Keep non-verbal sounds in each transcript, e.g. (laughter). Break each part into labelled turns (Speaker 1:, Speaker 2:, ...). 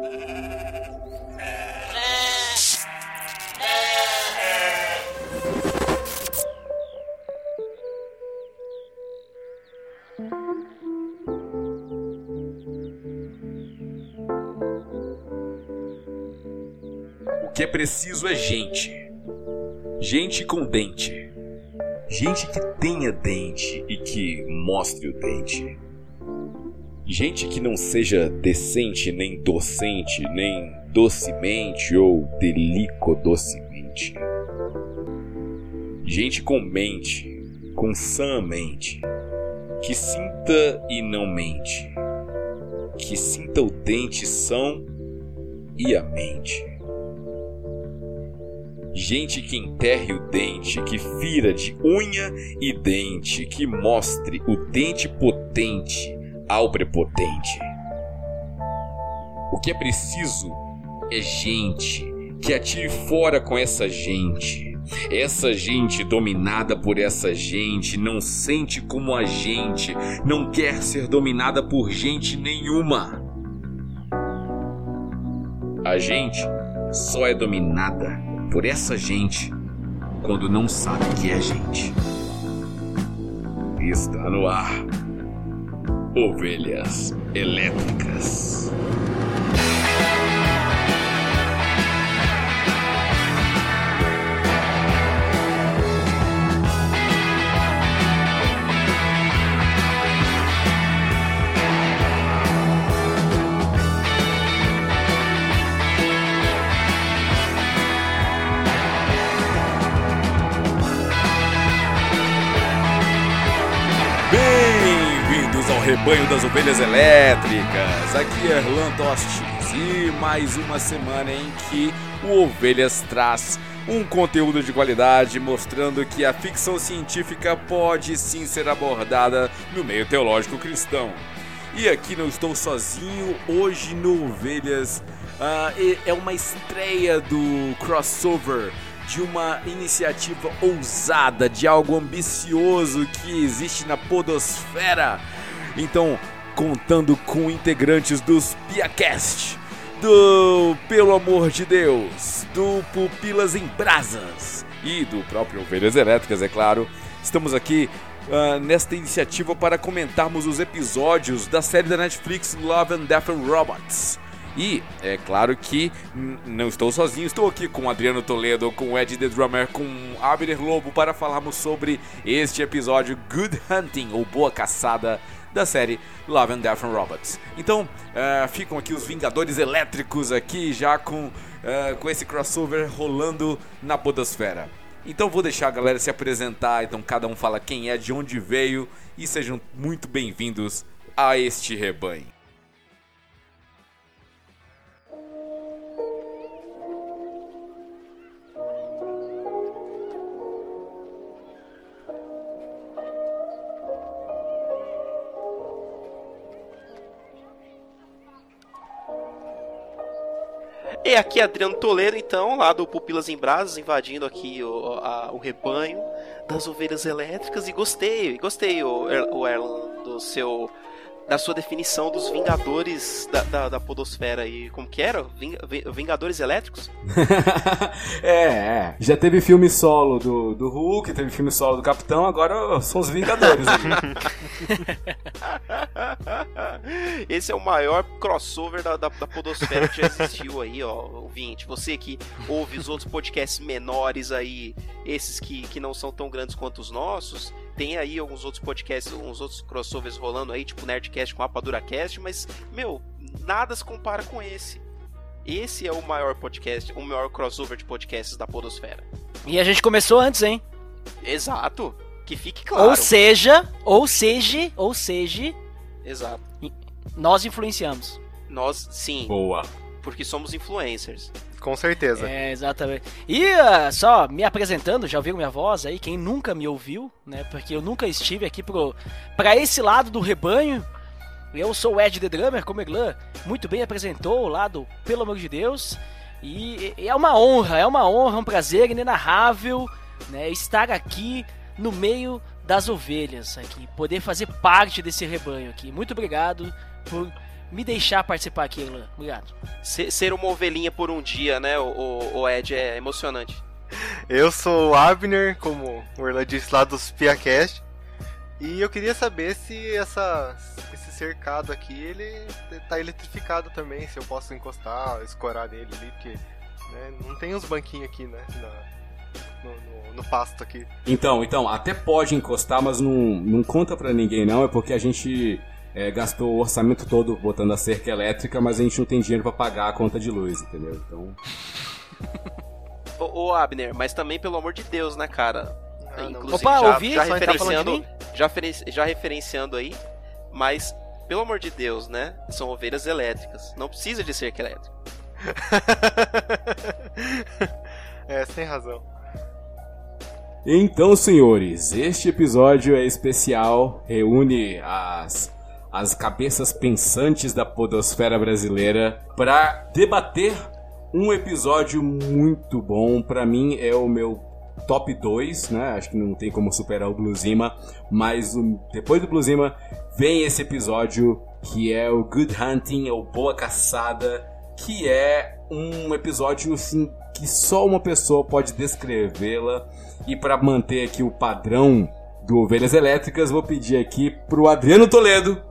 Speaker 1: O que é preciso é gente. Gente com dente. Gente que tenha dente e que mostre o dente. Gente que não seja decente, nem docente, nem docemente ou delicodocemente. Gente com mente, com sã mente, que sinta e não mente, que sinta o dente são e a mente. Gente que enterre o dente, que fira de unha e dente, que mostre o dente potente ao prepotente. O que é preciso é gente que atire fora com essa gente. Essa gente dominada por essa gente não sente como a gente, não quer ser dominada por gente nenhuma. A gente só é dominada por essa gente quando não sabe que é gente. Está no ar. Ovelhas Elétricas. Rebanho das ovelhas elétricas. Aqui é Erlan Tostes e mais uma semana em que o Ovelhas traz um conteúdo de qualidade mostrando que a ficção científica pode sim ser abordada no meio teológico cristão. E aqui não estou sozinho, hoje no Ovelhas e- é uma estreia do crossover de uma iniciativa ousada, de algo ambicioso que existe na podosfera. Então, contando com integrantes dos PiaCast, do Pelo Amor de Deus, do Pupilas em Brasas e do próprio Ovelhas Elétricas, é claro, estamos aqui ah, nesta iniciativa para comentarmos os episódios da série da Netflix Love and Death and Robots. E é claro que não estou sozinho, estou aqui com Adriano Toledo, com Ed The Drummer, com Abner Lobo para falarmos sobre este episódio Good Hunting ou Boa Caçada da série Love and Death and Robots. Então eh, ficam aqui os Vingadores Elétricos aqui já com, eh, com esse crossover rolando na podosfera. Então vou deixar a galera se apresentar, então cada um fala quem é, de onde veio e sejam muito bem-vindos a este rebanho.
Speaker 2: E aqui é Adriano Toledo, então, lá do Pupilas em Brasas, invadindo aqui o, a- o rebanho das ovelhas elétricas. E gostei, gostei, o, o Erlan, do seu. Da sua definição dos Vingadores da, da, da Podosfera aí. Como que era? Ving- Vi- Vingadores Elétricos? (laughs)
Speaker 3: é, é. Já teve filme solo do, do Hulk, teve filme solo do Capitão, agora são os Vingadores. (laughs)
Speaker 2: Esse é o maior crossover da, da, da Podosfera que já existiu aí, ó, ouvinte. Você que ouve os outros podcasts menores aí, esses que, que não são tão grandes quanto os nossos, tem aí alguns outros podcasts, uns outros crossovers rolando aí, tipo Nerdcast com RapaduraCast, mas, meu, nada se compara com esse. Esse é o maior podcast, o maior crossover de podcasts da Podosfera.
Speaker 4: E a gente começou antes, hein?
Speaker 2: Exato. Que fique claro.
Speaker 4: Ou seja, ou seja, ou seja,
Speaker 2: Exato.
Speaker 4: nós influenciamos.
Speaker 2: Nós, sim,
Speaker 3: Boa.
Speaker 2: porque somos influencers.
Speaker 5: Com certeza.
Speaker 4: É, exatamente. E ah, só me apresentando, já ouviram minha voz aí, quem nunca me ouviu, né? Porque eu nunca estive aqui pro, pra esse lado do rebanho. Eu sou o Ed The Drummer, como Eglan muito bem apresentou lá do Pelo Amor de Deus. E, e é uma honra, é uma honra, um prazer inenarrável né, estar aqui no meio das ovelhas aqui, poder fazer parte desse rebanho aqui. Muito obrigado por me deixar participar aqui, Elan. Obrigado.
Speaker 2: Ser, ser uma ovelhinha por um dia, né, o, o Ed, é emocionante.
Speaker 5: Eu sou o Abner, como o Orlan disse lá dos Piacast. E eu queria saber se essa, esse cercado aqui ele tá eletrificado também, se eu posso encostar, escorar nele ali, porque né, não tem os banquinhos aqui, né? Na, no, no, no, pasto aqui.
Speaker 1: Então, então, até pode encostar, mas não, não conta pra ninguém não, é porque a gente é, gastou o orçamento todo botando a cerca elétrica, mas a gente não tem dinheiro para pagar a conta de luz, entendeu? Então.
Speaker 2: ô, ô, Abner, mas também pelo amor de Deus, né, cara?
Speaker 4: Ah, Inclusive, Opa, já, ouvi?
Speaker 2: já referenciando, já, já referenciando aí, mas pelo amor de Deus, né? São ovelhas elétricas. Não precisa de cerca elétrica. (laughs)
Speaker 5: é, sem razão.
Speaker 1: Então, senhores, este episódio é especial, reúne as as cabeças pensantes da podosfera brasileira para debater um episódio muito bom. Para mim é o meu top 2, né? Acho que não tem como superar o Bluesima, mas depois do Bluesima vem esse episódio que é o Good Hunting, ou Boa Caçada, que é um episódio assim que só uma pessoa pode descrevê-la. E para manter aqui o padrão do Ovelhas Elétricas, vou pedir aqui pro Adriano Toledo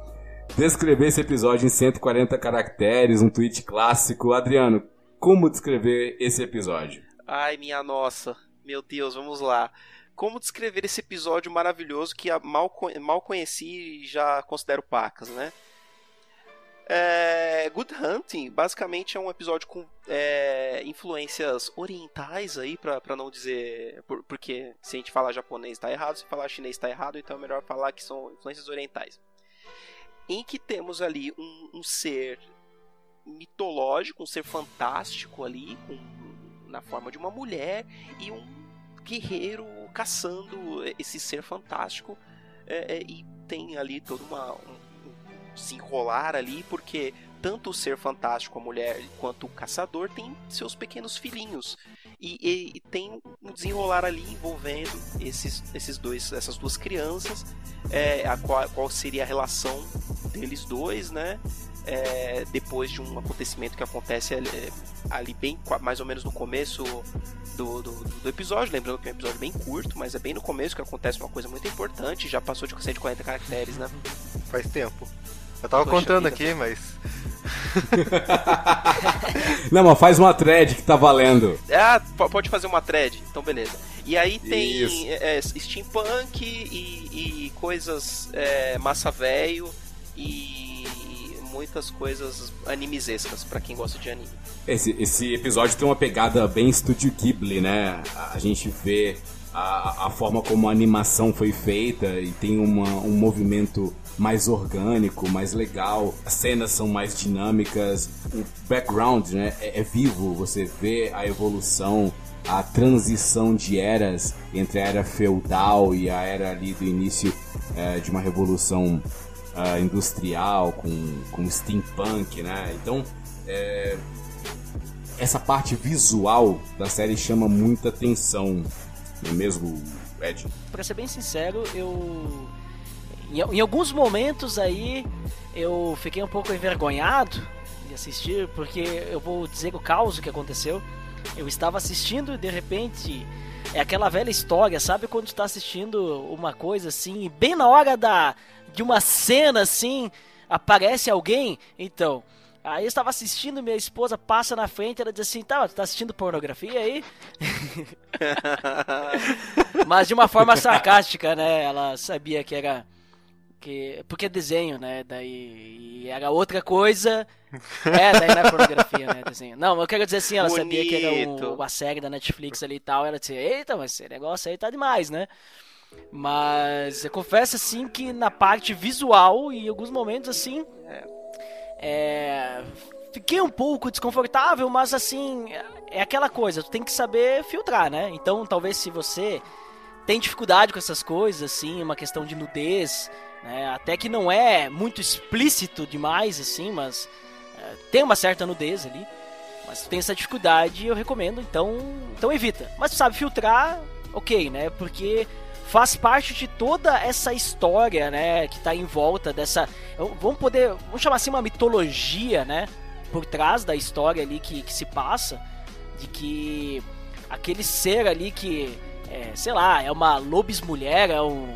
Speaker 1: descrever esse episódio em 140 caracteres, um tweet clássico. Adriano, como descrever esse episódio?
Speaker 2: Ai, minha nossa. Meu Deus, vamos lá. Como descrever esse episódio maravilhoso que mal, mal conheci e já considero pacas, né? É, Good Hunting basicamente é um episódio com é, influências orientais aí, pra não dizer. Por, porque se a gente falar japonês tá errado, se falar chinês tá errado, então é melhor falar que são influências orientais em que temos ali um, um ser mitológico, um ser fantástico ali, na forma de uma mulher, e um guerreiro caçando esse ser fantástico. É, é, e tem ali todo uma, um, um, se enrolar ali, porque tanto o ser fantástico, a mulher, quanto o caçador tem seus pequenos filhinhos. E, e, e, tem um desenrolar ali envolvendo esses, esses dois, essas duas crianças, é, a qual, qual seria a relação deles dois, né? É, depois de um acontecimento que acontece ali, ali, bem mais ou menos no começo do, do, do, episódio, lembrando que é um episódio bem curto, mas é bem no começo que acontece uma coisa muito importante, já passou de 140 caracteres, né?
Speaker 5: Faz tempo. Eu tava Poxa contando vida, aqui, mas (laughs) (laughs)
Speaker 1: Não, mas faz uma thread que tá valendo.
Speaker 2: Ah, pode fazer uma thread, então beleza. E aí tem é, steampunk e, e coisas é, massa velho e muitas coisas animesescas para quem gosta de anime.
Speaker 1: Esse, esse episódio tem uma pegada bem Studio Ghibli, né? A, a gente vê a, a, forma como a animação foi feita e tem uma, um movimento mais orgânico, mais legal. As cenas são mais dinâmicas, o background né, é, é vivo, você vê a evolução, a transição de eras entre a era feudal e a era ali do início é, de uma revolução uh, industrial com, com steampunk, né? Então, é, essa parte visual da série chama muita atenção, não é mesmo, Ed?
Speaker 4: Pra ser bem sincero, eu em, em alguns momentos aí eu fiquei um pouco envergonhado de assistir, porque eu vou dizer o caos que aconteceu. Eu estava assistindo e de repente é aquela velha história, sabe quando está assistindo uma coisa assim, e bem na hora da de uma cena assim, aparece alguém, então, Aí eu estava assistindo, minha esposa passa na frente, ela diz assim, tá, tu tá assistindo pornografia aí? (laughs) Mas de uma forma sarcástica, né? Ela sabia que era que, porque é desenho, né? Daí era outra coisa. É, daí não é pornografia, né? Desenho. Não, eu quero dizer assim, ela Bonito. sabia que era um, uma série da Netflix ali e tal. Ela disse, eita, mas esse negócio aí tá demais, né? Mas eu confesso assim que na parte visual, em alguns momentos assim. É, fiquei um pouco desconfortável, mas assim, é aquela coisa, tu tem que saber filtrar, né? Então talvez se você tem dificuldade com essas coisas, assim, uma questão de nudez né? Até que não é muito explícito demais, assim, mas é, tem uma certa nudez ali. Mas tem essa dificuldade, eu recomendo, então, então evita. Mas sabe filtrar, ok, né? Porque faz parte de toda essa história, né, que tá em volta dessa, vamos poder, vamos chamar assim uma mitologia, né, por trás da história ali que, que se passa, de que aquele ser ali que, é, sei lá, é uma lobis mulher, é, um,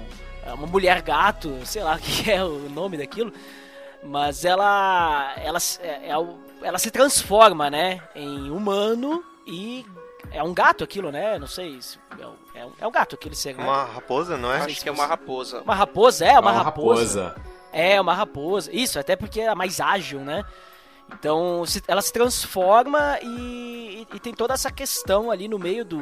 Speaker 4: uma mulher gato, sei lá o (laughs) que é o nome daquilo, mas ela, ela, é, é, ela se transforma, né, em humano e é um gato aquilo, né? Não sei. É um, é um, é um gato aquele ser. Né?
Speaker 5: Uma raposa, não é?
Speaker 2: Acho que é uma raposa.
Speaker 4: Uma raposa, é, uma,
Speaker 1: uma
Speaker 4: raposa.
Speaker 1: raposa.
Speaker 4: É, uma raposa. Isso, até porque é mais ágil, né? Então, se, ela se transforma e, e, e, tem toda essa questão ali no meio do.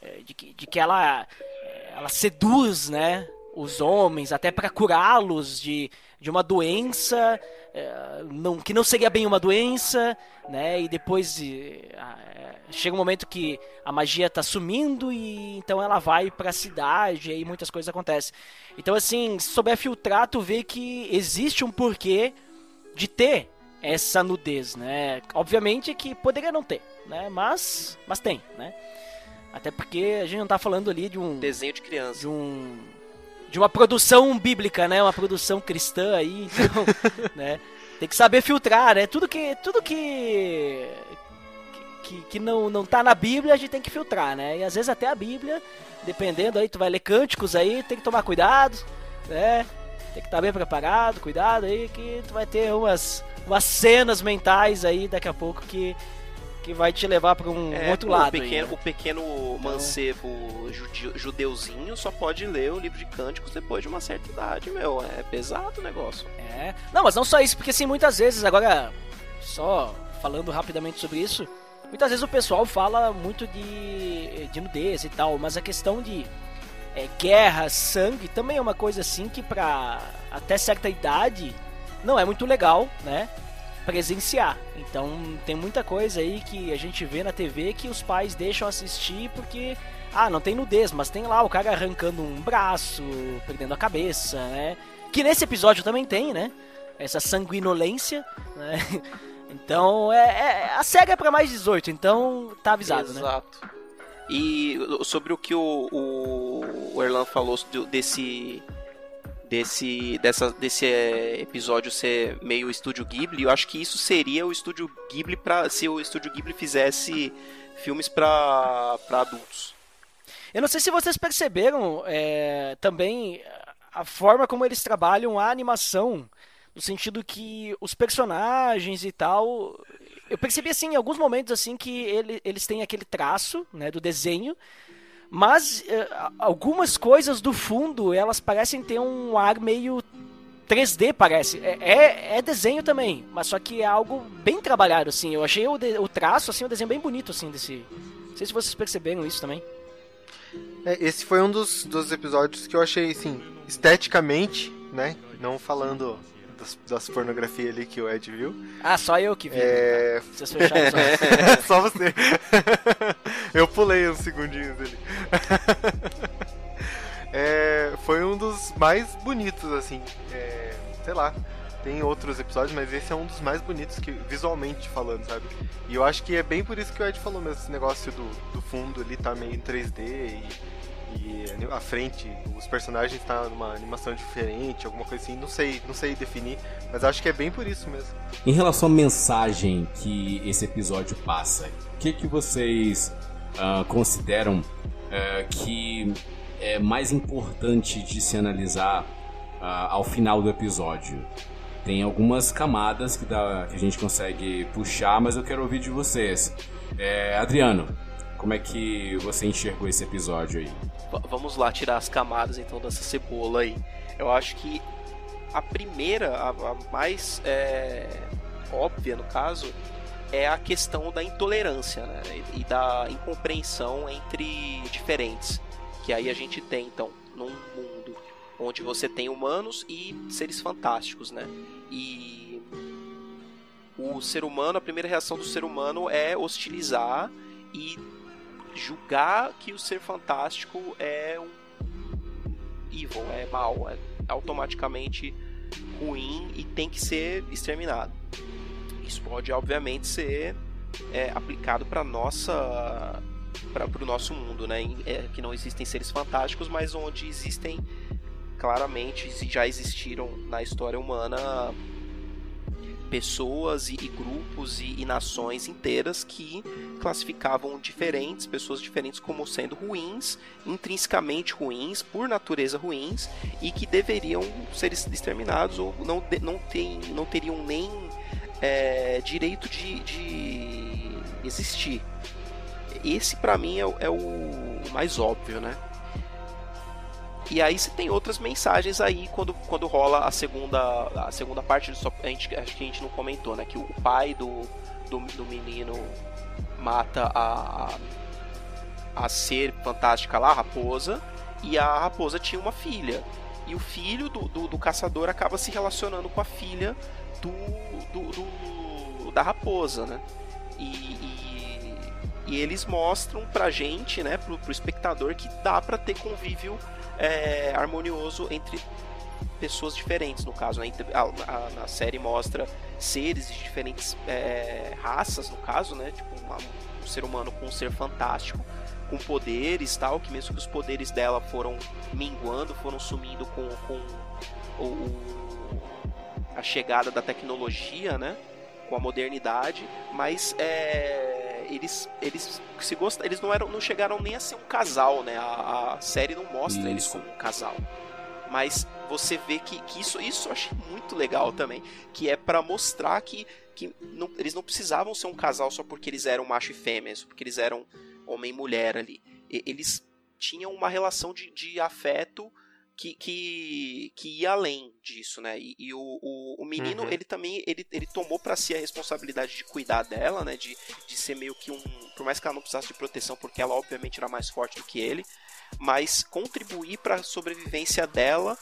Speaker 4: É, de, que, de que ela, é, ela seduz, né? Os homens, até para curá-los de, de uma doença é, não, que não seria bem uma doença, né? E depois é, chega um momento que a magia está sumindo e então ela vai para a cidade e aí muitas coisas acontecem. Então assim, se souber filtrar, tu vê que existe um porquê de ter essa nudez, né? Obviamente que poderia não ter, né? Mas, mas tem, né? Até porque a gente não está falando ali de um
Speaker 2: desenho de criança,
Speaker 4: de um de uma produção bíblica, né? Uma produção cristã aí, (laughs) então, né? Tem que saber filtrar, né? Tudo que tudo que que, que não, não tá na Bíblia, a gente tem que filtrar, né? E às vezes até a Bíblia, dependendo aí, tu vai ler cânticos aí, tem que tomar cuidado, né? Tem que estar tá bem preparado, cuidado aí, que tu vai ter umas, umas cenas mentais aí daqui a pouco que que vai te levar para um é, outro lado.
Speaker 2: Pequeno,
Speaker 4: aí, né?
Speaker 2: O pequeno então... mancebo judeuzinho só pode ler o livro de cânticos depois de uma certa idade, meu. É pesado o negócio.
Speaker 4: É. Não, mas não só isso, porque assim, muitas vezes, agora, só falando rapidamente sobre isso, muitas vezes o pessoal fala muito de, de nudez e tal, mas a questão de é, guerra, sangue, também é uma coisa assim que pra até certa idade não é muito legal, né? Presenciar. Então tem muita coisa aí que a gente vê na TV que os pais deixam assistir porque ah, não tem nudez, mas tem lá o cara arrancando um braço, perdendo a cabeça, né? Que nesse episódio também tem, né? Essa sanguinolência, né? (laughs) Então, é, é a SEGA é pra mais 18, então tá avisado,
Speaker 2: Exato.
Speaker 4: né?
Speaker 2: Exato. E sobre o que o, o, Erlan falou desse desse, dessa, desse é, episódio ser meio estúdio Ghibli, eu acho que isso seria o estúdio Ghibli para se o estúdio Ghibli fizesse filmes para adultos.
Speaker 4: Eu não sei se vocês perceberam é, também a forma como eles trabalham a animação, no sentido que os personagens e tal, eu percebi assim em alguns momentos assim que ele, eles têm aquele traço, né, do desenho, mas uh, algumas coisas do fundo, elas parecem ter um ar meio 3D, parece. É, é, é, desenho também, mas só que é algo bem trabalhado, assim. Eu achei o, de, o traço, assim, o desenho bem bonito, assim, desse... Não sei se vocês perceberam isso também.
Speaker 5: É, esse foi um dos, dos episódios que eu achei, assim, esteticamente, né? Não falando das, das pornografias ali que o Ed viu.
Speaker 4: Ah, só eu que vi.
Speaker 5: É...
Speaker 4: Tá? Vocês fecharam só. (laughs)
Speaker 5: só você. (laughs) eu pulei uns segundinhos ali. (laughs) é... Foi um dos mais bonitos, assim. É... Sei lá. Tem outros episódios, mas esse é um dos mais bonitos que visualmente falando, sabe? E eu acho que é bem por isso que o Ed falou mesmo, esse negócio do, do fundo ali tá meio em 3D e e a frente, os personagens tá numa animação diferente, alguma coisa assim, não sei, não sei definir, mas acho que é bem por isso mesmo.
Speaker 1: Em relação à mensagem que esse episódio passa, o que, que vocês uh, consideram uh, que é mais importante de se analisar uh, ao final do episódio? Tem algumas camadas que, dá, que a gente consegue puxar, mas eu quero ouvir de vocês. É, Adriano, como é que você enxergou esse episódio aí?
Speaker 2: vamos lá tirar as camadas então dessa cebola aí. Eu acho que a primeira, a, a mais é, óbvia no caso, é a questão da intolerância né? e da incompreensão entre diferentes. Que aí a gente tem então num mundo onde você tem humanos e seres fantásticos, né? E o ser humano, a primeira reação do ser humano é hostilizar e julgar que o ser fantástico é um evil, é mal, é automaticamente ruim e tem que ser exterminado. Isso pode, obviamente, ser é, aplicado para nossa para o nosso mundo, né? É, que não existem seres fantásticos, mas onde existem claramente já existiram na história humana pessoas e, e grupos e, e, nações inteiras que classificavam diferentes, pessoas diferentes como sendo ruins, intrinsecamente ruins, por natureza ruins e que deveriam ser exterminados ou não, não, tem, não teriam nem é, direito de, de existir. Esse para mim é, é o mais óbvio, né? E aí você tem outras mensagens aí quando, quando rola a segunda a segunda parte, só, a gente, acho que a gente não comentou, né? Que o pai do, do, do menino mata a, a ser fantástica lá, a raposa, e a raposa tinha uma filha. E o filho do, do, do caçador acaba se relacionando com a filha do, do, do da raposa, né? E, e, e, eles mostram pra gente, né, pro, pro espectador, que dá pra ter convívio é, harmonioso entre pessoas diferentes, no caso. Né? A, a, a, série mostra seres de diferentes é, raças, no caso, né? Tipo, uma, um ser humano com um ser fantástico, com poderes tal, que mesmo que os poderes dela foram minguando, foram sumindo com, com o, o, a chegada da tecnologia, né? Com a modernidade, mas é eles eles se gostam, eles não eram não chegaram nem a ser um casal, né? A, a série não mostra isso. eles como um casal. Mas você vê que, que isso isso eu achei muito legal também, que é para mostrar que que não, eles não precisavam ser um casal só porque eles eram macho e fêmea, só porque eles eram homem e mulher ali. E, eles tinham uma relação de, de afeto que, que, que ia além disso, né? E, e o, o, o, menino, uhum. ele também, ele, ele tomou para si a responsabilidade de cuidar dela, né? De, de ser meio que um... Por mais que ela não precisasse de proteção, porque ela obviamente era mais forte do que ele, mas contribuir para a sobrevivência dela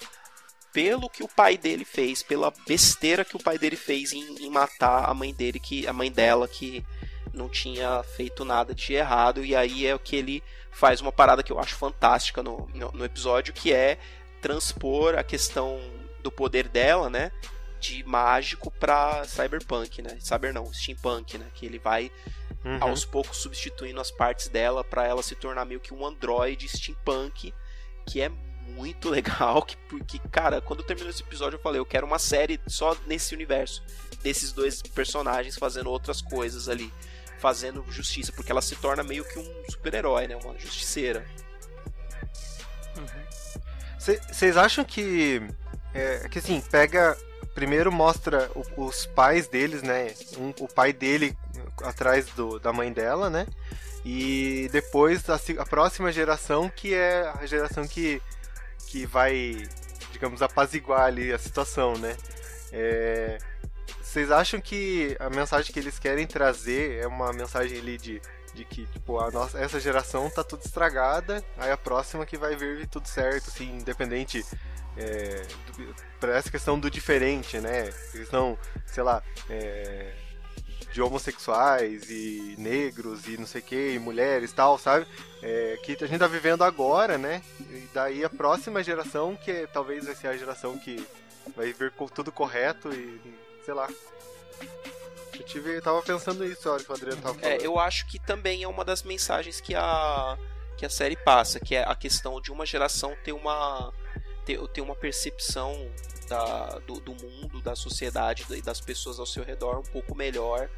Speaker 2: pelo que o pai dele fez, pela besteira que o pai dele fez em, em matar a mãe dele, que a mãe dela que não tinha feito nada de errado, e aí é o que ele faz uma parada que eu acho fantástica no, no, no episódio, que é transpor a questão do poder dela, né? De mágico pra cyberpunk, né? Cyber não, steampunk, né? Que ele vai uhum. aos poucos substituindo as partes dela para ela se tornar meio que um android steampunk, que é muito (laughs) legal, que, porque, cara, quando terminou esse episódio eu falei, eu quero uma série só nesse universo, desses dois personagens fazendo outras coisas ali, fazendo justiça, porque ela se torna meio que um super-herói, né? Uma justiceira.
Speaker 5: Vocês acham que. É, que assim, pega. Primeiro mostra o, os pais deles, né? Um, o pai dele atrás do, da mãe dela, né? E depois a, a próxima geração, que é a geração que, que vai, digamos, apaziguar ali a situação, né? É, vocês acham que a mensagem que eles querem trazer é uma mensagem ali de de que, tipo, a nossa, essa geração tá tudo estragada, aí a próxima que vai vir tudo certo, assim, independente é, essa questão do diferente, né? Questão, sei lá, é, de homossexuais e negros e não sei o que, e mulheres tal, sabe? É, que a gente tá vivendo agora, né? E daí a próxima geração, que é, talvez vai ser a geração que vai ver tudo correto e sei lá. Eu tive, tava pensando isso na hora que o Adriano tava é, falando.
Speaker 2: É, eu acho que também é uma das mensagens que a, que a série passa, que é a questão de uma geração ter uma, ter, ter uma percepção da, do, do mundo, da sociedade e das pessoas ao seu redor um pouco melhor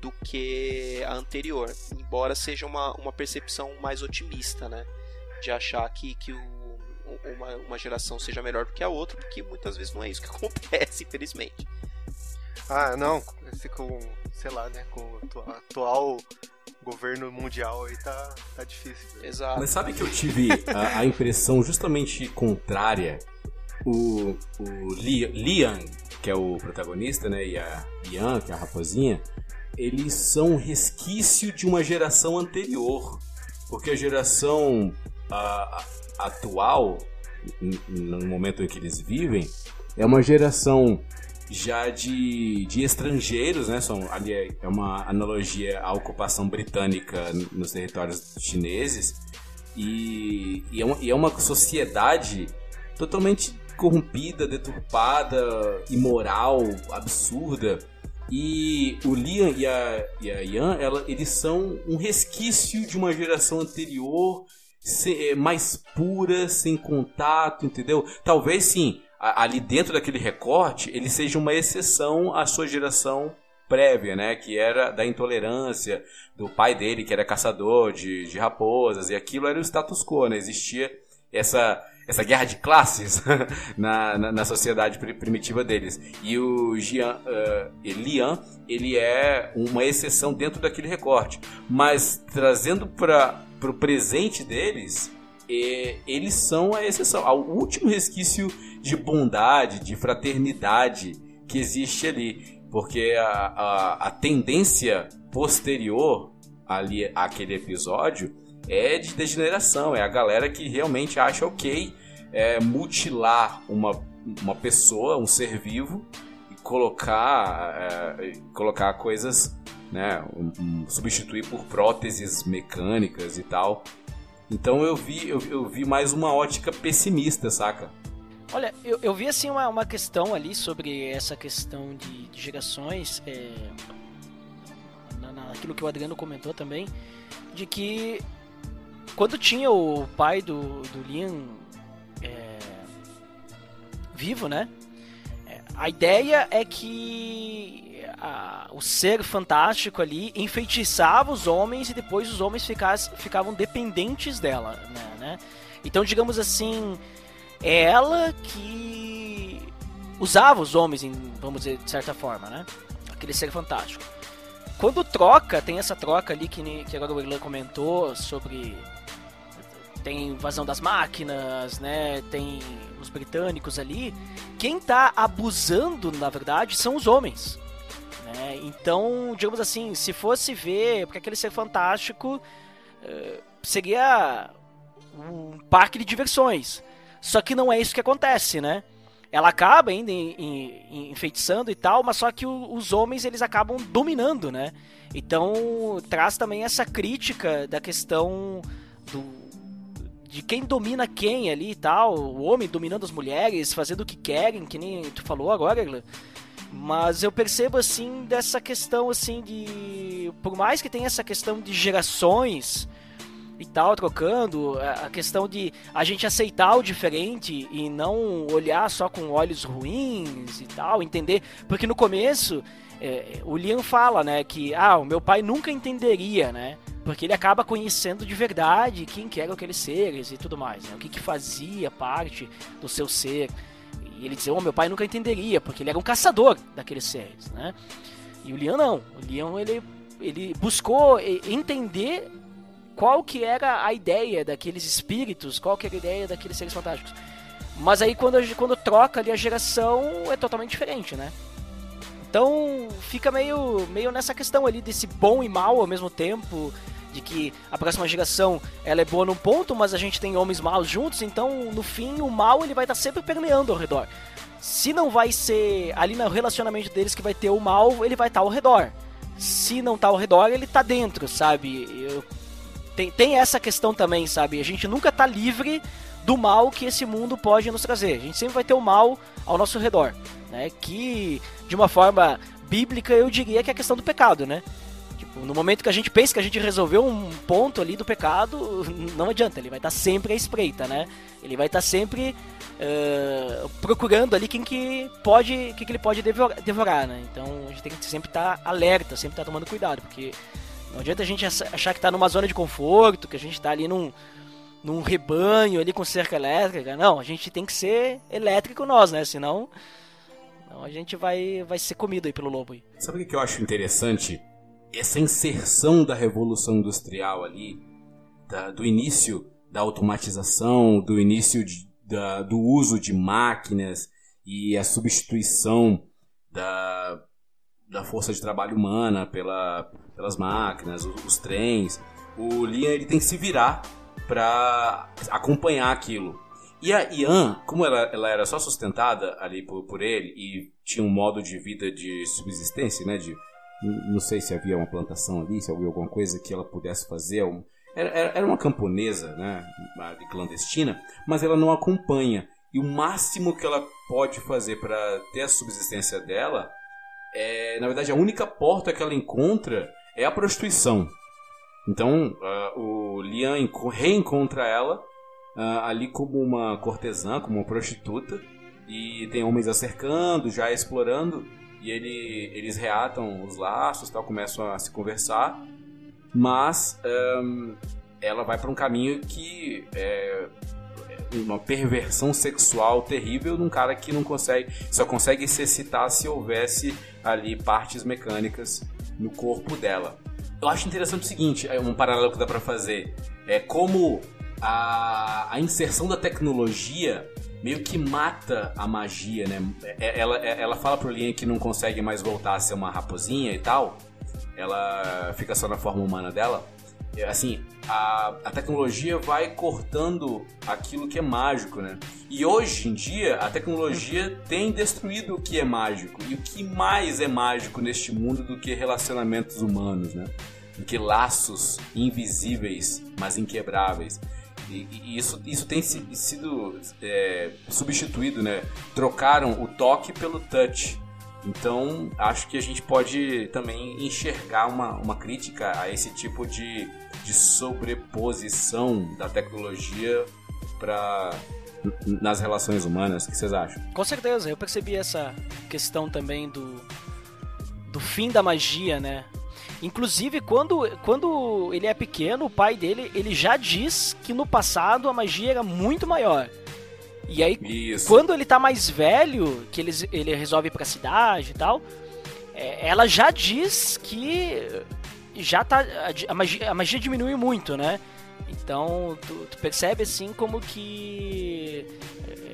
Speaker 2: do que a anterior. Embora seja uma, uma percepção mais otimista, né? De achar que, que o, uma, uma geração seja melhor do que a outra, porque muitas vezes não é isso que (laughs) acontece, infelizmente.
Speaker 5: Ah, não, esse com, sei lá, né, com o atual governo mundial aí tá, tá difícil.
Speaker 2: Né? Exato.
Speaker 1: Mas sabe que eu tive a, a impressão justamente contrária? O, o Liam, que é o protagonista, né, e a Ian, que é a raposinha, eles são resquício de uma geração anterior. Porque a geração a, a, atual, no momento em que eles vivem, é uma geração já de, de estrangeiros, né? São, ali é, é uma analogia à ocupação britânica nos territórios chineses. E, e, é, uma, e é uma sociedade totalmente corrompida, deturpada, imoral, absurda. E o Liam e a, e a Ian, ela, eles são um resquício de uma geração anterior, se, é, mais pura, sem contato, entendeu? Talvez sim, ali dentro daquele recorte, ele seja uma exceção à sua geração prévia, né? Que era da intolerância do pai dele, que era caçador de, de raposas, e aquilo era o status quo, né? Existia essa, essa guerra de classes (laughs) na, na, na, sociedade primitiva deles. E o Jean, uh, Lian, ele é uma exceção dentro daquele recorte. Mas trazendo para o presente deles, é, eles são a exceção. O último resquício de bondade, de fraternidade que existe ali. Porque a, a, a tendência posterior ali àquele episódio é de degeneração, é a galera que realmente acha ok é, mutilar uma, uma pessoa, um ser vivo, e colocar, é, colocar coisas, né, um, um, substituir por próteses mecânicas e tal. Então eu vi, eu, eu vi mais uma ótica pessimista, saca?
Speaker 4: Olha, eu, eu vi assim uma, uma questão ali sobre essa questão de, de gerações, é, na, naquilo que o Adriano comentou também, de que quando tinha o pai do, do Liam é, vivo, né? É, a ideia é que a, o ser fantástico ali enfeitiçava os homens e depois os homens ficasse, ficavam dependentes dela, né, né? Então, digamos assim, é ela que usava os homens, em, vamos dizer, de certa forma, né? Aquele ser fantástico. Quando troca, tem essa troca ali que, que agora o Irlan comentou sobre. Tem invasão das máquinas, né? Tem os britânicos ali. Quem tá abusando, na verdade, são os homens. Né? Então, digamos assim, se fosse ver, porque aquele ser fantástico uh, seria um parque de diversões. Só que não é isso que acontece, né? Ela acaba ainda enfeitiçando e tal, mas só que os homens eles acabam dominando, né? Então traz também essa crítica da questão do de quem domina quem ali e tal, o homem dominando as mulheres, fazendo o que querem, que nem tu falou agora, Glenn. Mas eu percebo assim dessa questão assim de por mais que tenha essa questão de gerações, e tal, trocando, a questão de a gente aceitar o diferente e não olhar só com olhos ruins e tal, entender, porque no começo é, o Liam fala, né, que ah, o meu pai nunca entenderia, né, porque ele acaba conhecendo de verdade quem que eram aqueles seres e tudo mais, né, o que que fazia parte do seu ser. E ele dizia, oh, meu pai nunca entenderia, porque ele era um caçador daqueles seres, né? E o Liam não. O Liam, ele, ele buscou entender qual que era a ideia daqueles espíritos, qual que era a ideia daqueles seres fantásticos. Mas aí quando, quando troca ali a geração é totalmente diferente, né? Então fica meio, meio nessa questão ali desse bom e mal ao mesmo tempo, de que a próxima geração ela é boa num ponto, mas a gente tem homens maus juntos, então no fim o mal ele vai estar sempre permeando ao redor. Se não vai ser ali no relacionamento deles que vai ter o mal, ele vai estar ao redor. Se não tá ao redor, ele tá dentro, sabe? Eu tem, tem essa questão também, sabe? A gente nunca tá livre do mal que esse mundo pode nos trazer. A gente sempre vai ter o mal ao nosso redor, né? Que, de uma forma bíblica, eu diria que é a questão do pecado, né? No momento que a gente pensa que a gente resolveu um ponto ali do pecado, (laughs) não adianta, ele vai estar tá sempre à espreita, né? Ele vai estar tá sempre uh, procurando ali quem que pode, quem que ele pode devorar, devorar, né? Então a gente tem que sempre estar tá alerta, sempre estar tomando cuidado, porque não adianta a gente achar que tá numa zona de conforto, que a gente tá ali num, num rebanho ali com cerca elétrica. Não, a gente tem que ser elétrico nós, né? Senão, senão a gente vai, vai ser comido aí pelo lobo. Aí.
Speaker 1: Sabe o que eu acho interessante? Essa inserção da revolução industrial ali, da, do início da automatização, do início de, da, do uso de máquinas e a substituição da, da força de trabalho humana pela, pelas máquinas, os, os trens. O Liam ele tem que se virar para acompanhar aquilo. E a Ian, como ela, ela era só sustentada ali por, por ele e tinha um modo de vida de subsistência, né? De, não sei se havia uma plantação ali, se havia alguma coisa que ela pudesse fazer. Era, era uma camponesa, né? Clandestina, mas ela não acompanha. E o máximo que ela pode fazer para ter a subsistência dela é, na verdade, a única porta que ela encontra é a prostituição. Então, uh, o Lian reencontra ela uh, ali como uma cortesã, como uma prostituta, e tem homens a cercando, já explorando, e ele, eles reatam os laços, tal, começam a se conversar, mas um, ela vai para um caminho que é uma perversão sexual terrível num cara que não consegue, só consegue se excitar se houvesse ali partes mecânicas no corpo dela. Eu acho interessante o seguinte, é um paralelo que dá para fazer, é como a, a inserção da tecnologia meio que mata a magia, né? É, ela, é, ela fala pro Lian que não consegue mais voltar a ser uma raposinha e tal. Ela fica só na forma humana dela. Assim, a, a tecnologia vai cortando aquilo que é mágico, né? E hoje em dia, a tecnologia tem destruído o que é mágico. E o que mais é mágico neste mundo do que relacionamentos humanos, né? Do que laços invisíveis, mas inquebráveis. E, isso, isso tem sido é, substituído, né? Trocaram o toque pelo touch. Então, acho que a gente pode também enxergar uma, uma crítica a esse tipo de, de sobreposição da tecnologia para nas relações humanas. O que vocês acham?
Speaker 4: Com certeza, eu percebi essa questão também do, do fim da magia, né? Inclusive, quando, quando ele é pequeno, o pai dele ele já diz que no passado a magia era muito maior. E aí, Isso. quando ele tá mais velho, que ele, ele resolve ir pra cidade e tal, é, ela já diz que já tá. A magia, a magia diminui muito, né? Então, tu, tu percebe assim como que.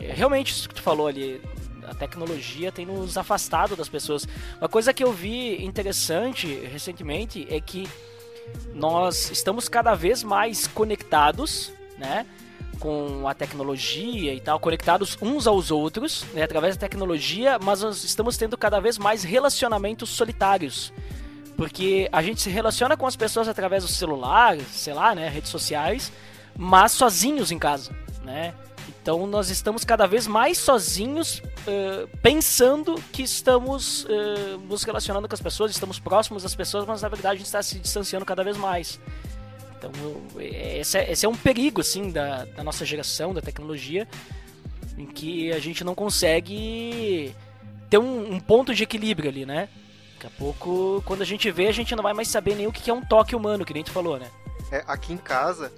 Speaker 4: É, realmente isso que tu falou ali, a tecnologia tem nos afastado das pessoas. Uma coisa que eu vi interessante recentemente é que nós estamos cada vez mais conectados, né? Com a tecnologia e tal, conectados uns aos outros, né, através da tecnologia, mas nós estamos tendo cada vez mais relacionamentos solitários. Porque a gente se relaciona com as pessoas através do celular, sei lá, né, redes sociais, mas sozinhos em casa, né? Então nós estamos cada vez mais sozinhos, uh, pensando que estamos uh, nos relacionando com as pessoas, estamos próximos das pessoas, mas na verdade a gente está se distanciando cada vez mais. Então esse é, esse é um perigo assim da, da nossa geração, da tecnologia, em que a gente não consegue ter um, um ponto de equilíbrio ali, né? Daqui a pouco, quando a gente vê, a gente não vai mais saber nem o que é um toque humano, que nem tu falou, né?
Speaker 5: É, aqui em casa,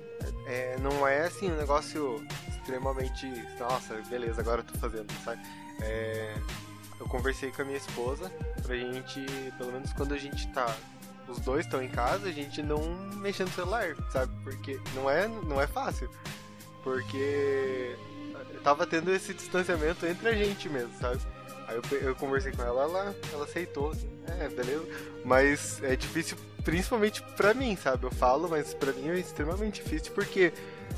Speaker 5: é, não é assim um negócio extremamente. Nossa, beleza, agora eu tô fazendo, sabe? É, eu conversei com a minha esposa pra gente, pelo menos quando a gente tá. Os dois estão em casa, a gente não mexer no celular, sabe? Porque não é, não é fácil. Porque tava tendo esse distanciamento entre a gente mesmo, sabe? Aí eu, eu conversei com ela, ela, ela aceitou, assim, é, beleza. Mas é difícil, principalmente pra mim, sabe? Eu falo, mas pra mim é extremamente difícil porque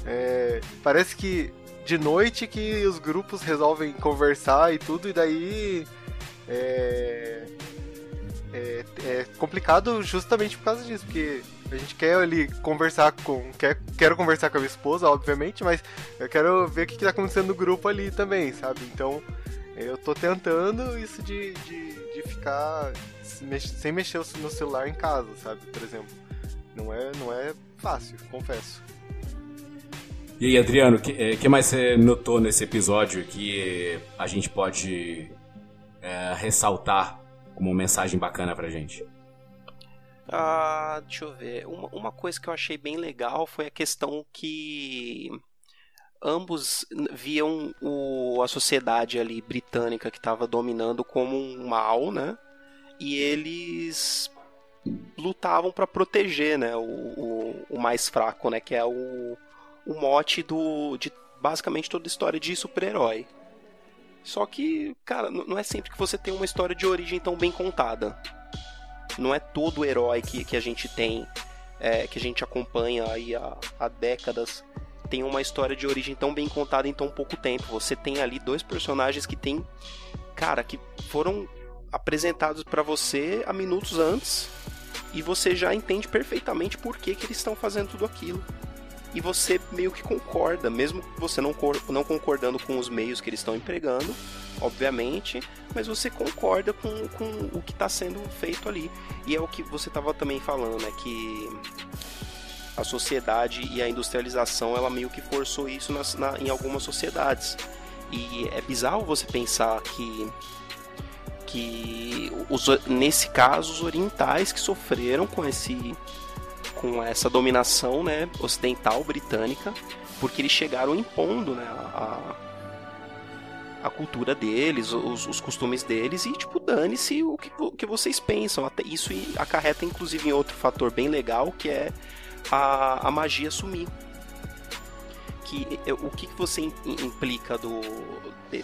Speaker 5: é, parece que de noite que os grupos resolvem conversar e tudo, e daí é, é, é, complicado justamente por causa disso, porque a gente quer ali conversar com. Quer, quero conversar com a minha esposa, obviamente, mas eu quero ver o que, está acontecendo no grupo ali também, sabe? Então eu tô tentando isso de, de, de ficar sem mexer no celular em casa, sabe? Por exemplo. Não é, não é fácil, confesso.
Speaker 1: E aí, Adriano, o que, é, que, mais você notou nesse episódio que a gente pode é, ressaltar como mensagem bacana pra gente?
Speaker 2: Ah, deixa eu ver. Uma, uma coisa que eu achei bem legal foi a questão que ambos viam o, a sociedade ali britânica que estava dominando como um mal, né? E eles lutavam para proteger, né, o, o, o, mais fraco, né, que é o, o mote do de basicamente toda história de super-herói. Só que, cara, não é sempre que você tem uma história de origem tão bem contada. Não é todo herói que, que a gente tem, é, que a gente acompanha aí há, há décadas, tem uma história de origem tão bem contada em tão pouco tempo. Você tem ali dois personagens que tem, cara, que foram apresentados para você há minutos antes e você já entende perfeitamente por que, que eles estão fazendo tudo aquilo e você meio que concorda, mesmo você não, não concordando com os meios que eles estão empregando, obviamente, mas você concorda com, com o que está sendo feito ali. E é o que você estava também falando, né? Que a sociedade e a industrialização ela meio que forçou isso nas, na, em algumas sociedades. E é bizarro você pensar que que os, nesse caso os orientais que sofreram com esse com essa dominação né, ocidental britânica porque eles chegaram impondo né, a, a cultura deles, os, os costumes deles e tipo dane-se o que, o que vocês pensam. Até isso acarreta inclusive em outro fator bem legal que é a, a magia sumir. Que, o que, que você implica do,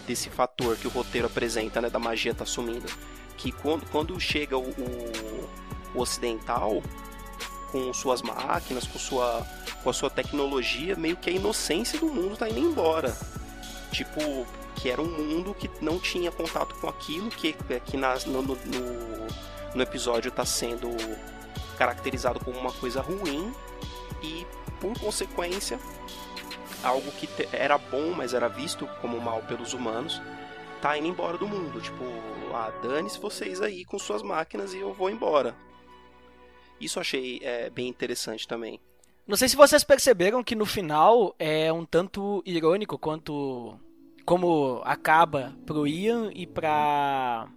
Speaker 2: desse fator que o roteiro apresenta, né, da magia tá sumindo? Que quando, quando chega o, o, o ocidental, com suas máquinas, com sua, com a sua tecnologia, meio que a inocência do mundo tá indo embora. Tipo, que era um mundo que não tinha contato com aquilo, que, que nas, no, no, no episódio está sendo caracterizado como uma coisa ruim e, por consequência, algo que era bom, mas era visto como mal pelos humanos, tá indo embora do mundo. Tipo, ah, dane-se vocês aí com suas máquinas e eu vou embora. Isso achei é, bem interessante também.
Speaker 4: Não sei se vocês perceberam que no final é um tanto irônico quanto como acaba pro Ian e pra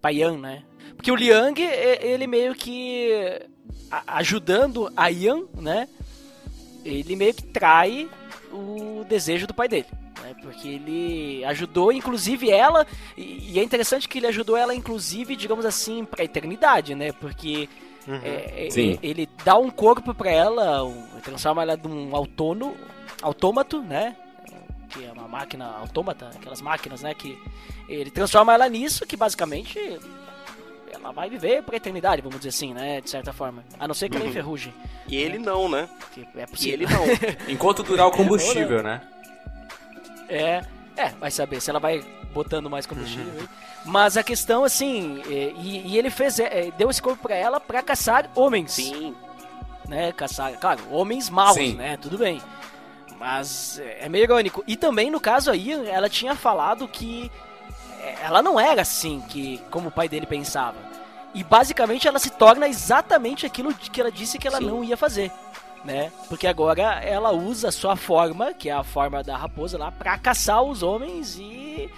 Speaker 4: pra Ian, né? Porque o Liang, ele meio que ajudando a Ian, né? Ele meio que trai o desejo do pai dele. Né? Porque ele ajudou, inclusive, ela. E é interessante que ele ajudou ela, inclusive, digamos assim, pra eternidade, né? Porque uhum. é, ele, ele, dá um corpo pra ela, transforma ela num autônomo, autômato, né? Que é uma máquina autômata, aquelas máquinas, né? Que ele transforma ela nisso, que basicamente ela vai viver pra eternidade, vamos dizer assim, né? De certa forma. A não ser que ela uhum. enferruje.
Speaker 2: E ele né? não, né?
Speaker 4: é possível.
Speaker 2: E ele não. (laughs)
Speaker 1: Enquanto durar o combustível, né?
Speaker 4: É, é, vai saber se ela vai botando mais combustível. Uhum. Mas a questão, assim, é, e, e ele fez, é, deu esse corpo pra ela pra caçar homens.
Speaker 2: Sim.
Speaker 4: Né, caçar, claro, homens maus, Sim. né? Tudo bem. Mas é, é meio irônico. E também, no caso aí, ela tinha falado que ela não era assim que como o pai dele pensava. E basicamente ela se torna exatamente aquilo que ela disse que ela Sim. não ia fazer. Né? Porque agora ela usa a sua forma, que é a forma da raposa lá, pra caçar os homens e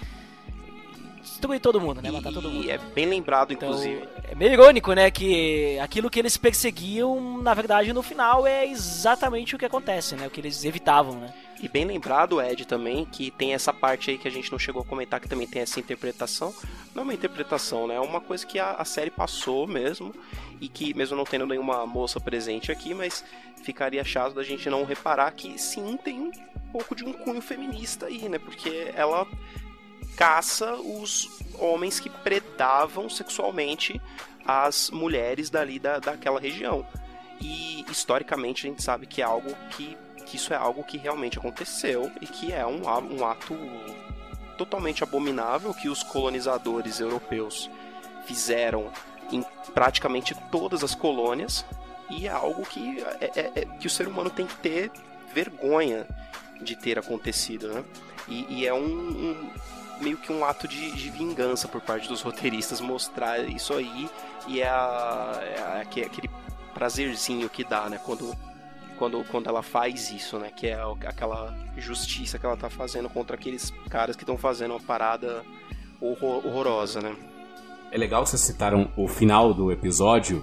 Speaker 4: destruir todo mundo, né? Matar todo mundo.
Speaker 2: E é bem lembrado, então, inclusive.
Speaker 4: É meio irônico, né? Que aquilo que eles perseguiam, na verdade, no final é exatamente o que acontece, né? O que eles evitavam, né?
Speaker 2: E bem lembrado, Ed, também, que tem essa parte aí que a gente não chegou a comentar, que também tem essa interpretação. Não é uma interpretação, né? É uma coisa que a, a série passou mesmo, e que, mesmo não tendo nenhuma moça presente aqui, mas ficaria chato da gente não reparar que sim, tem um pouco de um cunho feminista aí, né? Porque ela caça os homens que predavam sexualmente as mulheres dali da, daquela região. E historicamente a gente sabe que é algo que, que isso é algo que realmente aconteceu e que é um, um ato totalmente abominável que os colonizadores europeus fizeram em praticamente todas as colônias e é algo que, é, é, é, que o ser humano tem que ter vergonha de ter acontecido, né? E, e é um, um, meio que um ato de, de, vingança por parte dos roteiristas mostrar isso aí e é, a, é aquele prazerzinho que dá, né? Quando, quando, quando ela faz isso, né? Que é aquela justiça que ela tá fazendo contra aqueles caras que estão fazendo uma parada horror, horrorosa, né?
Speaker 1: É legal vocês citaram o final do episódio,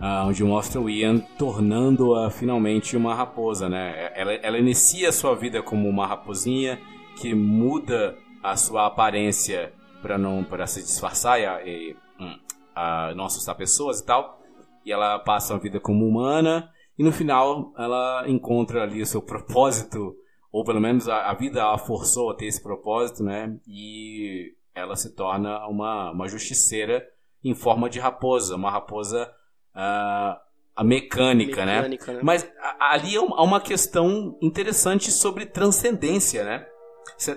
Speaker 1: uh, onde mostra o Ian tornando-a finalmente uma raposa, né? Ela, ela inicia a sua vida como uma raposinha que muda a sua aparência para não para se disfarçar e, e hum, a não assustar pessoas e tal. E ela passa a vida como humana e no final ela encontra ali o seu propósito ou pelo menos a, a vida a forçou a ter esse propósito, né? E ela se torna uma, uma justiceira em forma de raposa, uma raposa uh, a mecânica, né? mecânica né? né? Mas a, ali há uma questão interessante sobre transcendência, né?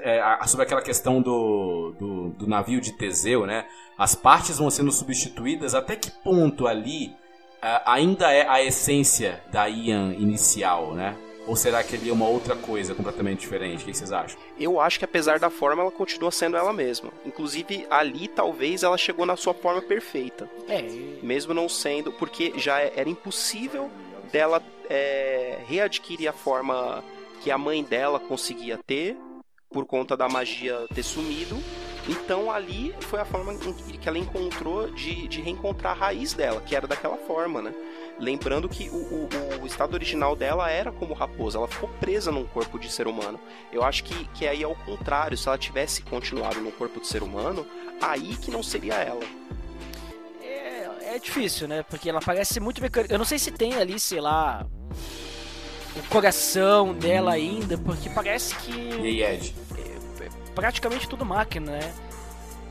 Speaker 1: É, sobre aquela questão do, do, do, navio de Teseu, né? As partes vão sendo substituídas. Até que ponto ali uh, ainda é a essência da Ian inicial, né? Ou será que ele é uma outra coisa completamente diferente? O que vocês acham?
Speaker 2: Eu acho que apesar da forma, ela continua sendo ela mesma. Inclusive, ali talvez ela chegou na sua forma perfeita.
Speaker 4: É,
Speaker 2: Mesmo não sendo, porque já é, era impossível dela é, readquirir a forma que a mãe dela conseguia ter, por conta da magia ter sumido. Então ali foi a forma que ela encontrou de, de reencontrar a raiz dela, que era daquela forma, né? Lembrando que o, o- o estado original dela era como raposa, ela ficou presa num corpo de ser humano. Eu acho que, que aí é o contrário, se ela tivesse continuado no corpo de ser humano, aí que não seria ela.
Speaker 4: é, é difícil, né? Porque ela parece muito mecânica. Eu não sei se tem ali, sei lá, o coração dela ainda, porque parece que
Speaker 1: E aí, Ed?
Speaker 4: praticamente tudo máquina, né?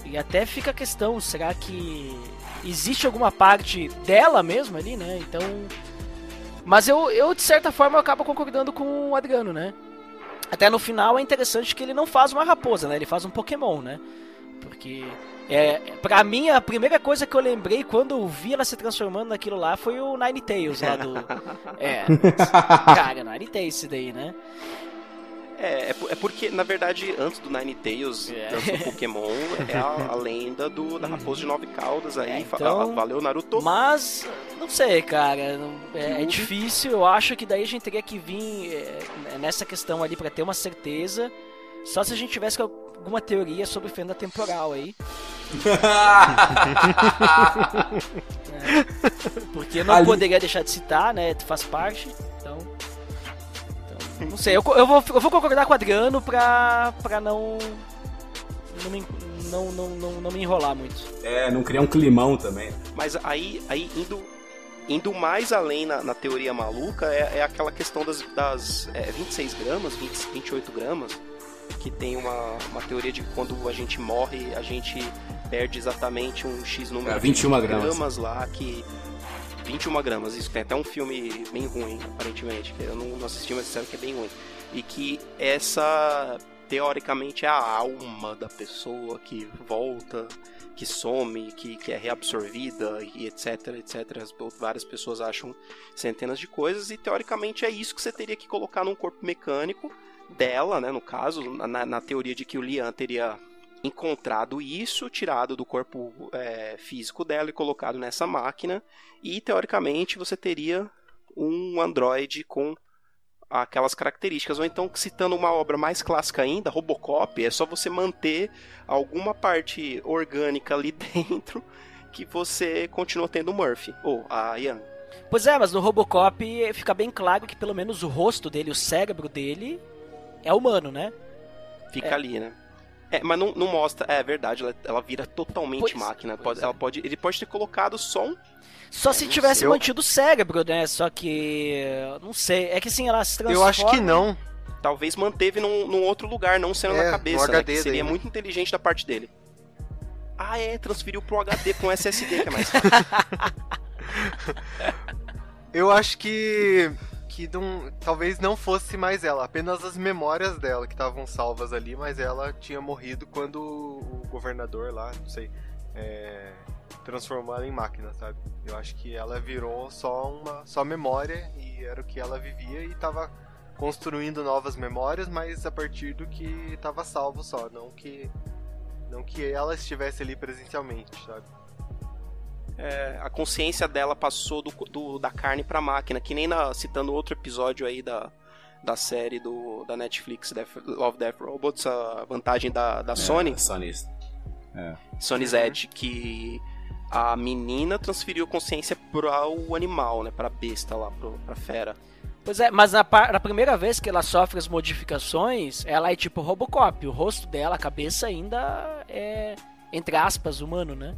Speaker 4: E até fica a questão, será que existe alguma parte dela mesmo ali, né? Então. Mas eu, eu de certa forma, eu acabo concordando com o Adriano, né? Até no final é interessante que ele não faz uma raposa, né? Ele faz um Pokémon, né? Porque. É, pra mim, a primeira coisa que eu lembrei quando eu vi ela se transformando naquilo lá foi o Ninetales lá do. (laughs) É. Cara, Ninetales esse daí, né?
Speaker 2: É, é, é porque, na verdade, antes do Ninetales,
Speaker 4: É.
Speaker 2: antes do Pokémon, é a, a lenda do, da raposa de nove caudas aí.
Speaker 4: É,
Speaker 2: fa-
Speaker 4: então-
Speaker 2: ah, valeu, Naruto.
Speaker 4: Mas, não sei, cara. É, é difícil. Eu acho que daí a gente teria que vir é, nessa questão ali pra ter uma certeza. Só se a gente tivesse alguma teoria sobre fenda temporal aí. É, (laughs) porque não
Speaker 1: Ali-
Speaker 4: poderia deixar de citar, né? Faz parte. Então. então, não sei. Eu, eu, vou, eu vou concordar com o Adriano pra, pra não. Não me, não, não, não, não me enrolar muito.
Speaker 1: É, não criar um climão também.
Speaker 2: Mas aí, aí indo, indo mais além na, na teoria maluca, é, é aquela questão das, das é, 26 gramas, 20, 28 gramas, que tem uma, uma teoria de que quando a gente morre, a gente perde exatamente um X número
Speaker 1: É, 21
Speaker 2: de
Speaker 1: gramas.
Speaker 2: lá que. 21 gramas, isso tem até um filme bem ruim, aparentemente, que eu não, não assisti, mas disseram que é bem ruim. E que essa, teoricamente, é a alma da pessoa que volta que some, que, que é reabsorvida e etc, etc. As- Várias pessoas acham centenas de coisas e teoricamente é isso que você teria que colocar num corpo mecânico dela, né, no caso, na, na teoria de que o Lian teria encontrado isso, tirado do corpo é, físico dela e colocado nessa máquina e teoricamente você teria um androide com aquelas características. Ou então, citando uma obra mais clássica ainda, Robocop, é só você manter alguma parte orgânica ali (laughs) dentro que você continua tendo o Murphy, ou a Ian.
Speaker 4: Pois é, mas no Robocop fica bem claro que pelo menos o rosto dele, o cérebro dele, é humano, né?
Speaker 2: Fica
Speaker 4: É.
Speaker 2: ali, né? É, mas não, não mostra, é verdade, ela, ela vira totalmente
Speaker 4: Pois-
Speaker 2: máquina.
Speaker 1: pois
Speaker 2: Pode,
Speaker 1: é.
Speaker 2: ela pode, ele pode ter colocado só um.
Speaker 4: Só se
Speaker 2: não
Speaker 4: tivesse
Speaker 2: sei.
Speaker 4: mantido o cérebro, né? Só que. Não sei. É que assim, ela se transforma.
Speaker 5: Eu acho que não.
Speaker 2: Talvez manteve num, num outro lugar, não sendo
Speaker 5: É,
Speaker 2: na cabeça, né? Que seria
Speaker 5: daí, né?
Speaker 2: muito inteligente da parte dele. Ah, é, transferiu pro HD, um SSD, que é mais (laughs)
Speaker 5: Eu acho que. Que não, talvez não fosse mais ela, apenas as memórias dela que estavam salvas ali, mas ela tinha morrido quando o governador lá, não sei, é, transformou ela em máquina, sabe? Eu acho que ela virou só uma só memória e era o que ela vivia e tava construindo novas memórias, mas a partir do que estava salvo só, não que não que ela estivesse ali presencialmente, sabe?
Speaker 2: É, a consciência dela passou do, do- da carne pra máquina, que nem na, citando outro episódio aí da, da série do, da Netflix, Death, Love, Death Robots, a vantagem da, da Sony,
Speaker 1: É, Sony.
Speaker 2: Sony's Edge, que a menina transferiu consciência para o animal, né, pra besta lá, pro, pra fera.
Speaker 4: Pois é, mas na, na primeira vez que ela sofre as modificações, ela é tipo Robocop. O rosto dela, a cabeça ainda é, entre aspas, humano, né?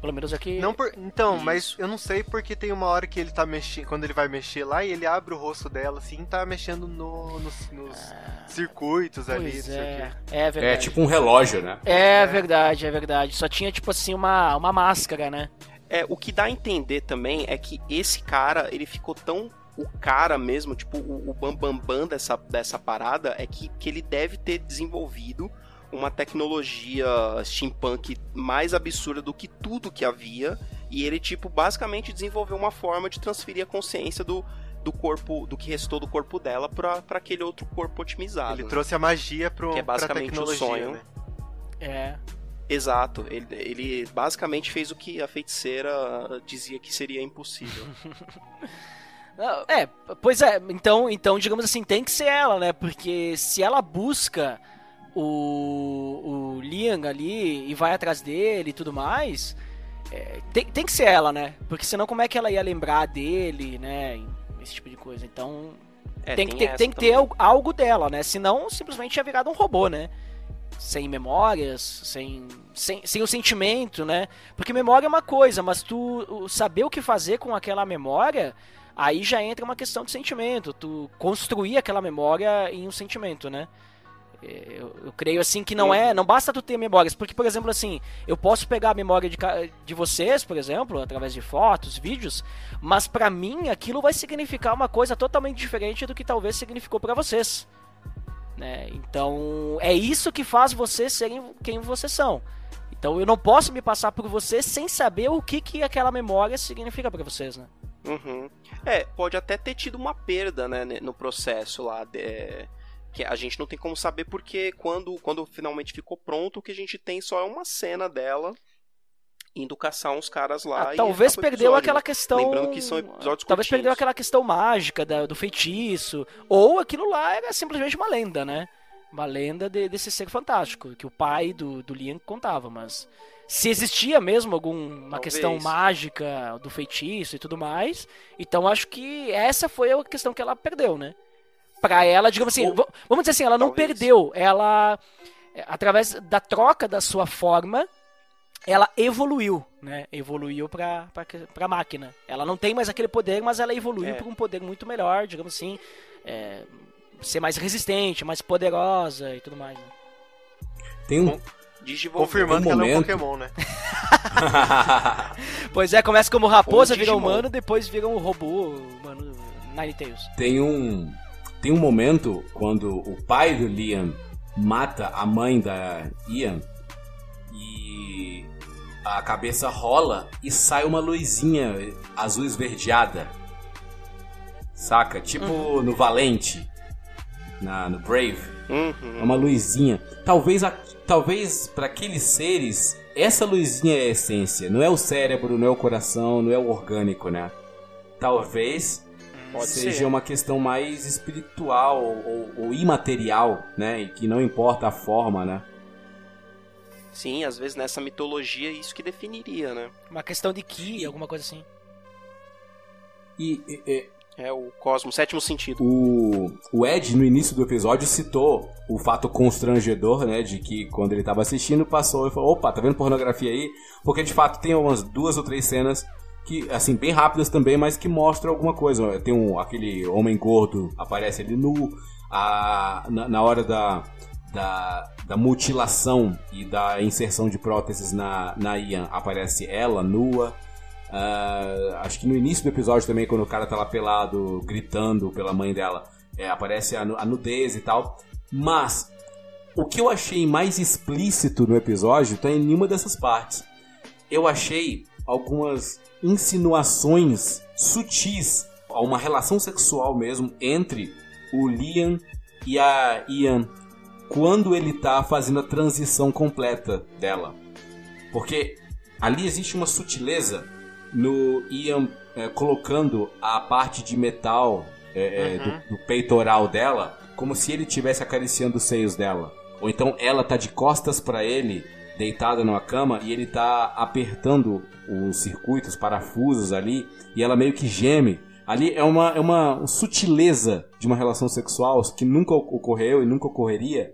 Speaker 4: Pelo menos aqui.
Speaker 5: Não por- então,
Speaker 2: Isso.
Speaker 5: mas eu não sei porque tem uma hora que ele tá mexendo, quando ele vai mexer lá e ele abre o rosto dela assim, tá mexendo no- nos, nos circuitos ali, não
Speaker 4: Pois
Speaker 5: sei o
Speaker 4: é,
Speaker 5: quê.
Speaker 4: é verdade.
Speaker 1: É tipo um relógio, né?
Speaker 4: É verdade, é verdade. Só tinha tipo assim uma, uma máscara, né?
Speaker 2: É, o que dá a entender também é que esse cara, ele ficou tão o cara mesmo, tipo, o, o bambambam bam, bam dessa, dessa parada é que, que ele deve ter desenvolvido uma tecnologia steampunk mais absurda do que tudo que havia. E ele, tipo, basicamente desenvolveu uma forma de transferir a consciência do, do corpo, do que restou do corpo dela pra, pra aquele outro corpo otimizado.
Speaker 5: Ele
Speaker 2: né?
Speaker 5: trouxe a magia pro,
Speaker 2: Que é basicamente
Speaker 5: pra
Speaker 2: o
Speaker 5: tecnologia,
Speaker 2: sonho.
Speaker 5: né?
Speaker 4: É.
Speaker 2: Exato, ele, ele basicamente fez o que a feiticeira dizia que seria impossível. (laughs)
Speaker 4: É, pois é, então, então, digamos assim, tem que ser ela, né? Porque se ela busca o, o Liam ali e vai atrás dele e tudo mais, é, tem, tem que ser ela, né? Porque senão como é que ela ia lembrar dele, né? Esse tipo de coisa. Então,
Speaker 2: É,
Speaker 4: tem, que ter, tem que ter
Speaker 2: também.
Speaker 4: algo- dela, né? Senão simplesmente ia virado um robô, né? Sem memórias, sem, sem, sem o sentimento, né? Porque memória é uma coisa, mas tu saber o que fazer com aquela memória, aí já entra uma questão de sentimento. Tu construir aquela memória em um sentimento, né? É, Eu, eu creio assim que não é, não basta tu ter memórias, porque por exemplo assim, eu posso pegar a memória de, de vocês, por exemplo, através de fotos, vídeos, mas pra mim aquilo vai significar uma coisa totalmente diferente do que talvez significou pra vocês. Né? Então, é isso que faz vocês serem quem vocês são. Então, eu não posso me passar por vocês sem saber o que, que aquela memória significa pra vocês, né?
Speaker 2: Uhum. É, pode até ter tido uma perda, né, no processo lá. de- é, que a gente não tem como saber porque quando, quando finalmente ficou pronto, o que a gente tem só é uma cena dela indo caçar uns caras lá.
Speaker 4: Ah,
Speaker 2: e
Speaker 4: talvez perdeu
Speaker 2: episódio,
Speaker 4: aquela
Speaker 2: né?
Speaker 4: questão.
Speaker 2: Lembrando que são episódios
Speaker 4: Talvez
Speaker 2: curtinhos.
Speaker 4: perdeu aquela questão mágica da- do feitiço. Ou aquilo lá era simplesmente uma lenda, né? Uma lenda de- desse ser fantástico, que o pai do, do Liam contava, mas. Se existia mesmo alguma
Speaker 2: Talvez.
Speaker 4: questão mágica do feitiço e tudo mais, então acho que essa foi a questão que ela perdeu, né? Pra ela, digamos assim,
Speaker 2: Ou-
Speaker 4: vamos dizer assim, ela não
Speaker 2: talvez.
Speaker 4: perdeu, ela é, através da troca da sua forma, ela evoluiu, né? Evoluiu pra, pra, pra máquina. Ela não tem mais aquele poder, mas ela evoluiu
Speaker 2: É.
Speaker 4: para um poder muito melhor, digamos assim, é, ser mais resistente, mais poderosa e tudo mais. Né?
Speaker 1: Tem um.
Speaker 2: Digivolver.
Speaker 5: Confirmando
Speaker 1: Um
Speaker 5: que ela é um. Pokémon, né? (laughs)
Speaker 4: Pois é, começa como raposa, vira humano, depois vira um robô, humano, Ninetales.
Speaker 1: Tem um. Tem um momento quando o pai do Liam mata a mãe da Ian e a cabeça rola e sai uma luzinha azul esverdeada. Saca? Tipo no Valente, na, no Brave. É
Speaker 2: Uhum.
Speaker 1: uma luzinha. Talvez, a, talvez para aqueles seres, essa luzinha é a essência. Não é o cérebro, não é o coração, não é o orgânico, né? Talvez
Speaker 2: Pode
Speaker 1: seja
Speaker 2: ser.
Speaker 1: uma questão mais espiritual ou, ou imaterial, né? E que não importa a forma, né?
Speaker 2: Sim, às vezes nessa mitologia isso que definiria, né?
Speaker 4: Uma questão de ki, alguma coisa assim.
Speaker 1: E, e- e-
Speaker 2: É o cosmo, sétimo sentido.
Speaker 1: o, o Ed, no início do episódio, citou o fato constrangedor, né? De que quando ele tava assistindo, passou e falou: opa, tá vendo pornografia aí? Porque de fato tem umas duas ou três cenas que, assim, bem rápidas também, mas que mostram alguma coisa. Tem um, aquele homem gordo, aparece ali nu, a, na, na hora da, da, da mutilação e da inserção de próteses na, na Ian, aparece ela nua. Ah, acho que no início do episódio também, quando o cara tá lá pelado, gritando pela mãe dela, é, aparece a, a nudez e tal. Mas o que eu achei mais explícito no episódio tá em nenhuma dessas partes. Eu achei algumas insinuações sutis a uma relação sexual mesmo entre o Liam e a Ian quando ele tá fazendo a transição completa dela. Porque ali existe uma sutileza no Ian é, colocando a parte de metal é, é, do, do peitoral dela como se ele estivesse acariciando os seios dela. Ou então ela tá de costas para ele, deitada numa cama, e ele tá apertando os circuitos, os parafusos ali, e ela meio que geme. Ali é uma, é uma sutileza de uma relação sexual que nunca ocorreu e nunca ocorreria,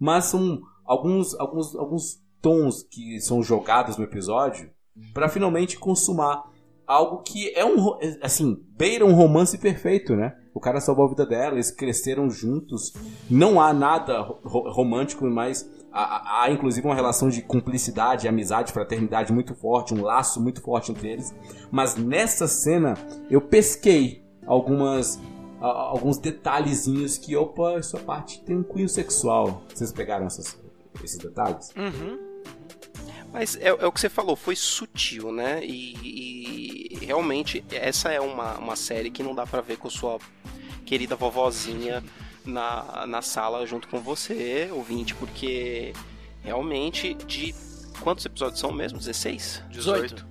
Speaker 1: mas são alguns, alguns, alguns tons que são jogados no episódio para finalmente consumar algo que é um ro- assim beira um romance perfeito, né? O cara salvou a vida dela, eles cresceram juntos. Não há nada ro- romântico, mas há, há- inclusive uma relação de cumplicidade, amizade, fraternidade muito forte, um laço muito forte entre eles. Mas nessa cena eu pesquei algumas alguns detalhezinhos que opa, essa parte tem um cunho sexual. Vocês pegaram essas- esses detalhes?
Speaker 4: Uhum.
Speaker 2: Mas é, é, o que você falou, foi sutil, né? E, e, realmente essa é uma, uma série que não dá para ver com sua querida vovozinha na, na sala junto com você, ouvinte, porque realmente de. Quantos episódios são mesmo? 16?
Speaker 4: 18.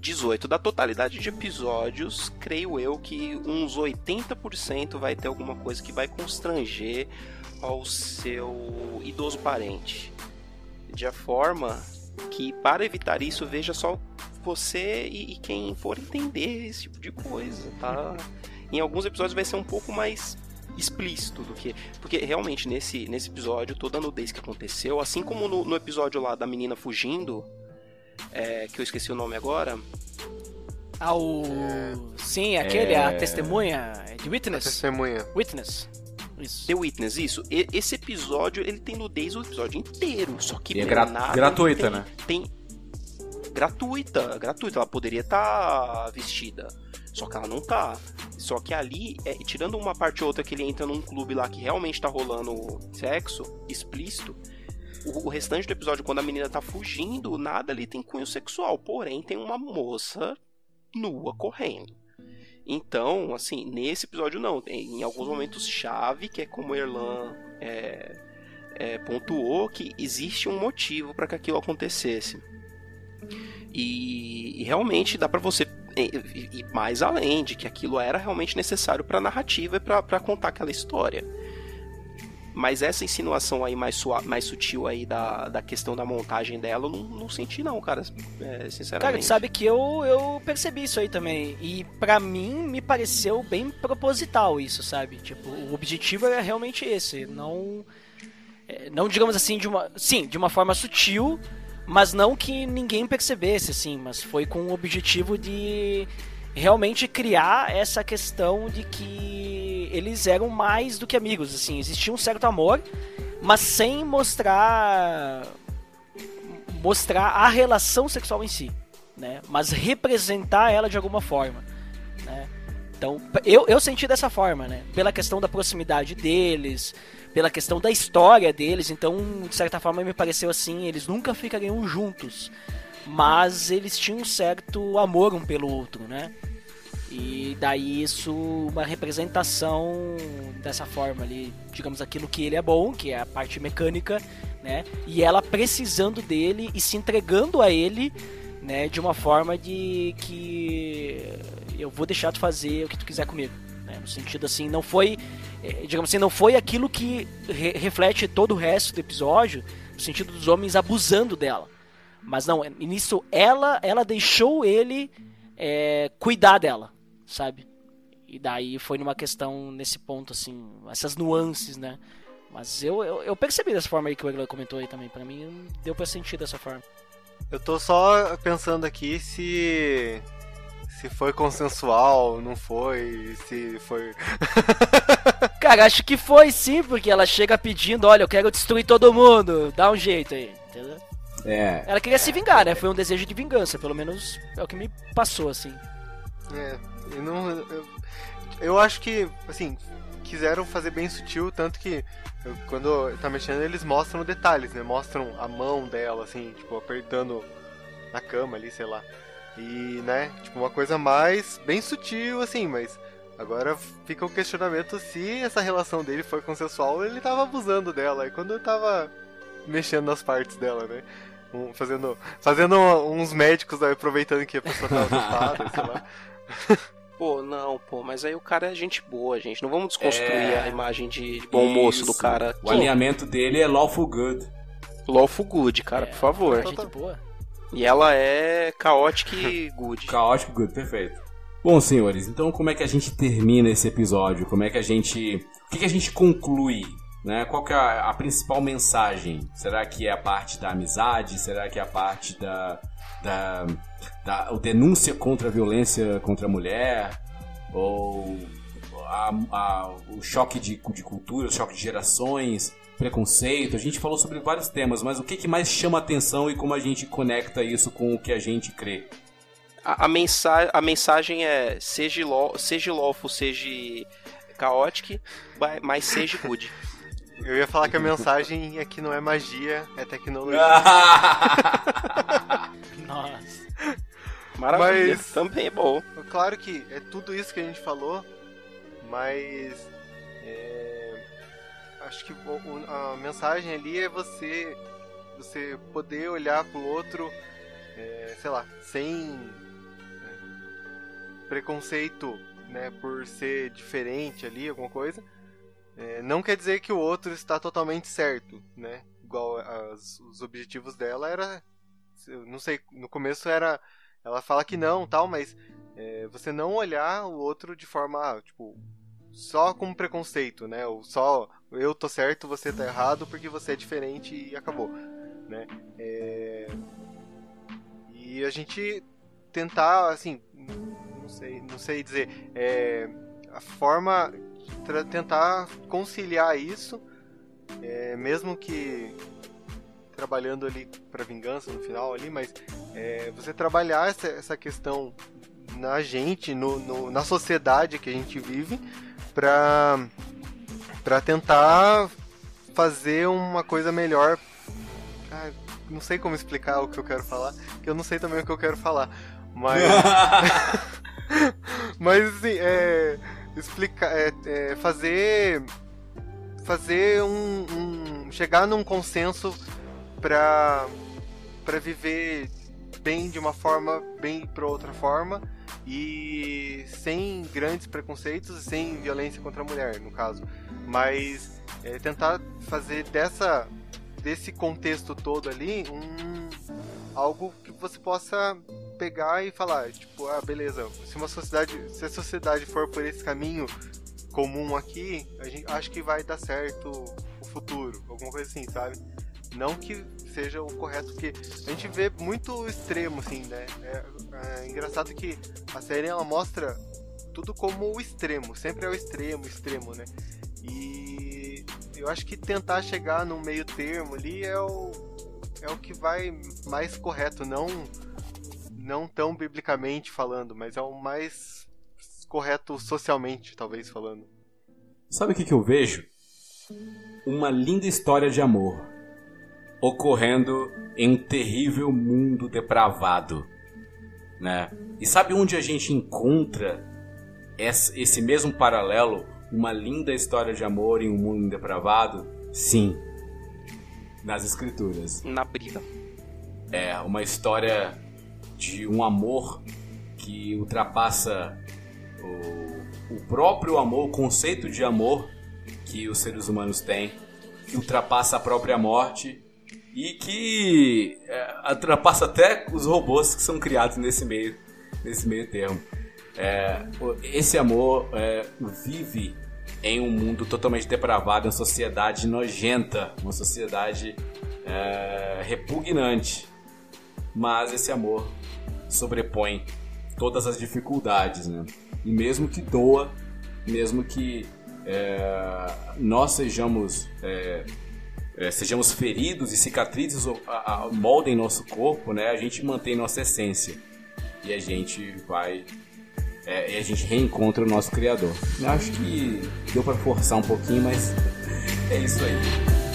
Speaker 2: 18. Da totalidade de episódios, creio eu que uns 80% vai ter alguma coisa que vai constranger ao seu idoso parente. De a forma que, para evitar isso, veja só você e, e quem for entender esse tipo de coisa, tá? Em alguns episódios vai ser um pouco mais explícito do que. Porque realmente nesse, nesse episódio, toda a nudez que aconteceu, assim como no, no episódio lá da menina fugindo, é, que eu esqueci o nome agora.
Speaker 4: Ah, o. Sim, aquele, é... a testemunha. De Witness?
Speaker 5: A testemunha.
Speaker 4: Witness. Isso.
Speaker 2: The Witness, isso. E, esse episódio, ele tem nudez o episódio inteiro. Só que.
Speaker 1: E é gra gratuita,
Speaker 2: tem,
Speaker 1: né?
Speaker 2: Tem. Gratuita, gratuita. Ela poderia estar tá vestida. Só que ela não tá. Só que ali, é, tirando uma parte ou outra que ele entra num clube lá que realmente tá rolando sexo explícito, o, restante do episódio, quando a menina tá fugindo, nada ali tem cunho sexual. Porém, tem uma moça nua correndo. Então, assim, nesse episódio não. Tem em alguns momentos chave, que é como Erlan é, é, pontuou, que existe um motivo para que aquilo acontecesse. E, e realmente dá para você ir mais além de que aquilo era realmente necessário para a narrativa e para contar aquela história. Mas essa insinuação aí mais, sua, mais sutil aí da, da questão da montagem dela, eu não, não senti não, cara, é, sinceramente.
Speaker 4: Cara, sabe que eu, eu percebi isso aí também. E para mim, me pareceu bem proposital isso, sabe? Tipo, o objetivo era realmente esse. Não, é, não digamos assim, de uma... Sim, de uma forma sutil, mas não que ninguém percebesse, assim. Mas foi com o objetivo de realmente criar essa questão de que eles eram mais do que amigos, assim, existia um certo amor, mas sem mostrar mostrar a relação sexual em si, né? Mas representar ela de alguma forma, né? Então, eu, eu senti dessa forma, né? Pela questão da proximidade deles, pela questão da história deles, então, de certa forma, me pareceu assim, eles nunca ficariam juntos, mas eles tinham um certo amor um pelo outro, né? E daí isso, uma representação dessa forma ali, digamos aquilo que ele é bom, que é a parte mecânica, né? E ela precisando dele e se entregando a ele, né? De uma forma de que eu vou deixar de fazer o que tu quiser comigo, né? No sentido assim, não foi, digamos assim, não foi aquilo que re reflete todo o resto do episódio, no sentido dos homens abusando dela. Mas não, nisso ela, ela deixou ele é, cuidar dela, sabe? E daí foi numa questão nesse ponto, assim, essas nuances, né? Mas eu, eu, eu percebi dessa forma aí que o Egler comentou aí também. Pra mim, deu pra sentir dessa forma.
Speaker 5: Eu tô só pensando aqui se. Se foi consensual, não foi, se foi. (laughs)
Speaker 4: Cara, acho que foi sim, porque ela chega pedindo: olha, eu quero destruir todo mundo, dá um jeito aí, entendeu?
Speaker 1: É.
Speaker 4: Ela queria se vingar, né? Foi um desejo de vingança, pelo menos é o que me passou, assim.
Speaker 5: É, eu não. Eu, eu acho que, assim, quiseram fazer bem sutil, tanto que eu, quando tá mexendo eles mostram detalhes, né? Mostram a mão dela, assim, tipo, apertando na cama ali, sei lá. E, né, tipo, uma coisa mais bem sutil, assim, mas agora fica o questionamento se essa relação dele foi consensual ou ele tava abusando dela. E quando eu tava mexendo nas partes dela, né? Um, fazendo, fazendo uns médicos aí, aproveitando que a pessoa tava ocupada, sei lá. (laughs)
Speaker 2: Pô, não, pô, mas aí o cara é gente boa, gente. Não vamos desconstruir é... a imagem de, de bom Isso. moço do cara.
Speaker 1: O alinhamento dele é lawful good.
Speaker 2: Lawful good, cara, é, por favor.
Speaker 4: Gente boa.
Speaker 2: E ela é chaotic (laughs) good.
Speaker 1: chaotic good, perfeito. Bom, senhores, então como é que a gente termina esse episódio? Como é que a gente. O que, que a gente conclui? Né? Qual que é a, a principal mensagem? Será que é a parte da amizade? Será que é a parte da, da, da o denúncia contra a violência contra a mulher, ou a, a, o choque de, de cultura, o choque de gerações, preconceito. A gente falou sobre vários temas, mas o que, que mais chama atenção e como a gente conecta isso com o que a gente crê?
Speaker 2: A, a, mensa a mensagem é seja, lo seja lawful, seja chaotic, mas seja good. (laughs)
Speaker 5: Eu ia falar que a mensagem é que não é magia, é tecnologia. (laughs)
Speaker 4: Nossa.
Speaker 2: Maravilha.
Speaker 5: Mas-
Speaker 2: Também é bom.
Speaker 5: Claro que é tudo isso que a gente falou, mas é, acho que a mensagem ali é você você poder olhar pro outro, é, sei lá, sem é, preconceito, né, por ser diferente ali, alguma coisa. É, não quer dizer que o outro está totalmente certo, né? Igual as- os objetivos dela era, não sei, no começo era, ela fala que não, tal, mas é, você não olhar o outro de forma, tipo, só com preconceito, né? Ou só eu tô certo, você tá errado porque você é diferente e acabou, né? É, E a gente tentar, assim, não sei, não sei dizer, é, a forma tentar conciliar isso, é, mesmo que trabalhando ali para vingança no final ali, mas é, você trabalhar essa, essa questão na gente, no, no- na sociedade que a gente vive, pra, pra tentar fazer uma coisa melhor. Ah, não sei como explicar o que eu quero falar, que eu não sei também o que eu quero falar. Mas. (laughs) mas assim, é. Explicar. É, é, fazer. Fazer um, um. Chegar num consenso pra. pra viver bem de uma forma, bem pra outra forma e sem grandes preconceitos e sem violência contra a mulher, no caso. Mas é, tentar fazer dessa desse contexto todo ali um algo que você possa pegar e falar, tipo, ah, beleza, se uma sociedade, se a sociedade for por esse caminho comum aqui, a gente acho que vai dar certo o futuro, alguma coisa assim, sabe? Não que seja o correto, porque a gente vê muito extremo, assim, né? É, é engraçado que a série ela mostra tudo como o extremo, sempre é o extremo, extremo, né? E eu acho que tentar chegar num meio termo ali é o, é o que vai mais correto, não, não tão biblicamente falando, mas é o mais correto socialmente, talvez falando.
Speaker 1: Sabe o que, que eu vejo? Uma linda história de amor ocorrendo em um terrível mundo depravado, né? E sabe onde a gente encontra esse mesmo paralelo, uma linda história de amor em um mundo depravado? Sim, nas escrituras.
Speaker 2: Na briga.
Speaker 1: É uma história de um amor que ultrapassa o, o próprio amor, o conceito de amor que os seres humanos têm, que ultrapassa a própria morte e que é, ultrapassa até os robôs que são criados nesse meio, nesse meio termo. É, esse amor é, vive em um mundo totalmente depravado, uma sociedade nojenta, uma sociedade é, repugnante. Mas esse amor sobrepõe todas as dificuldades, né? E mesmo que doa, mesmo que é, nós sejamos é, sejamos feridos e cicatrizes moldem nosso corpo, né? A gente mantém nossa essência e a gente vai é, e a gente reencontra o nosso criador. Eu acho que deu para forçar um pouquinho, mas é isso aí.